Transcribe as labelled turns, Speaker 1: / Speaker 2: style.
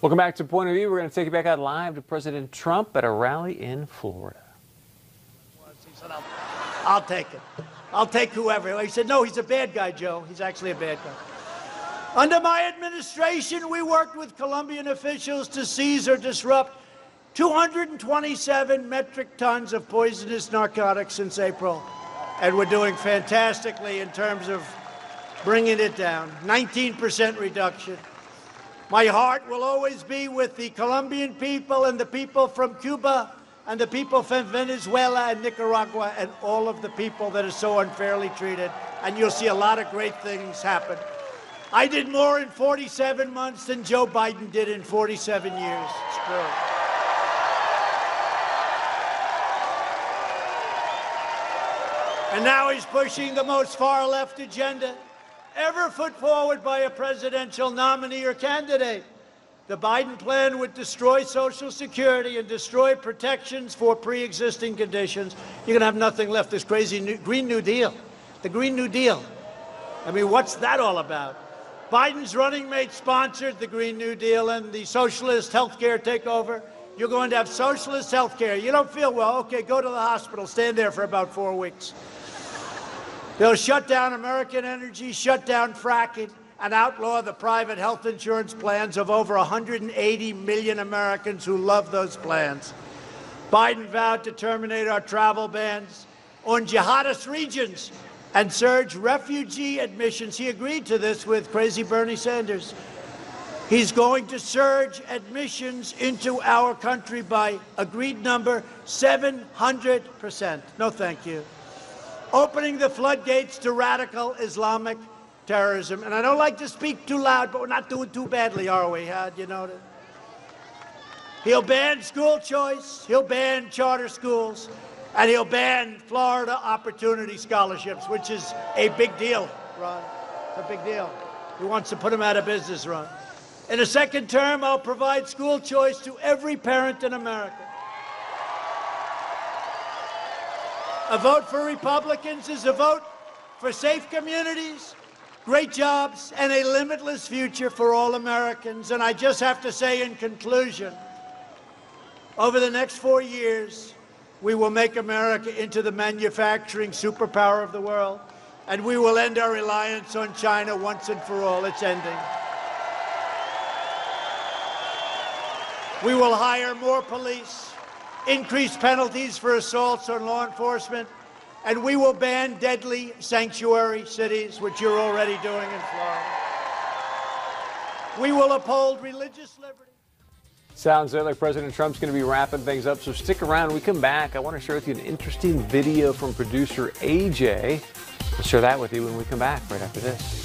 Speaker 1: Welcome back to Point of View. We're going to take you back out live to President Trump at a rally in Florida.
Speaker 2: I'll take it. I'll take whoever. He said, no, he's a bad guy, Joe. He's actually a bad guy. Under my administration, we worked with Colombian officials to seize or disrupt 227 metric tons of poisonous narcotics since April. And we're doing fantastically in terms of bringing it down. 19% reduction. My heart will always be with the Colombian people and the people from Cuba and the people from Venezuela and Nicaragua and all of the people that are so unfairly treated. And you'll see a lot of great things happen. I did more in 47 months than Joe Biden did in 47 years. It's true. And now he's pushing the most far left agenda ever put forward by a presidential nominee or candidate. The Biden plan would destroy Social Security and destroy protections for pre existing conditions. You're going to have nothing left. This crazy new, Green New Deal. The Green New Deal. I mean, what's that all about? Biden's running mate sponsored the Green New Deal and the socialist health care takeover. You're going to have socialist health care. You don't feel well? Okay, go to the hospital. Stand there for about four weeks. They'll shut down American energy, shut down fracking, and outlaw the private health insurance plans of over 180 million Americans who love those plans. Biden vowed to terminate our travel bans on jihadist regions and surge refugee admissions. He agreed to this with crazy Bernie Sanders. He's going to surge admissions into our country by agreed number 700%. No, thank you opening the floodgates to radical Islamic terrorism. And I don't like to speak too loud, but we're not doing too badly, are we? Huh? You know? He'll ban school choice, he'll ban charter schools, and he'll ban Florida Opportunity Scholarships, which is a big deal, Ron. A big deal. He wants to put them out of business, Ron. In a second term, I'll provide school choice to every parent in America. A vote for Republicans is a vote for safe communities, great jobs, and a limitless future for all Americans. And I just have to say in conclusion, over the next four years, we will make America into the manufacturing superpower of the world, and we will end our reliance on China once and for all. It's ending. We will hire more police increase penalties for assaults on law enforcement, and we will ban deadly sanctuary cities, which you're already doing in Florida. We will uphold religious liberty.
Speaker 1: Sounds like President Trump's going to be wrapping things up, so stick around. we come back, I want to share with you an interesting video from producer AJ. We'll share that with you when we come back right after this.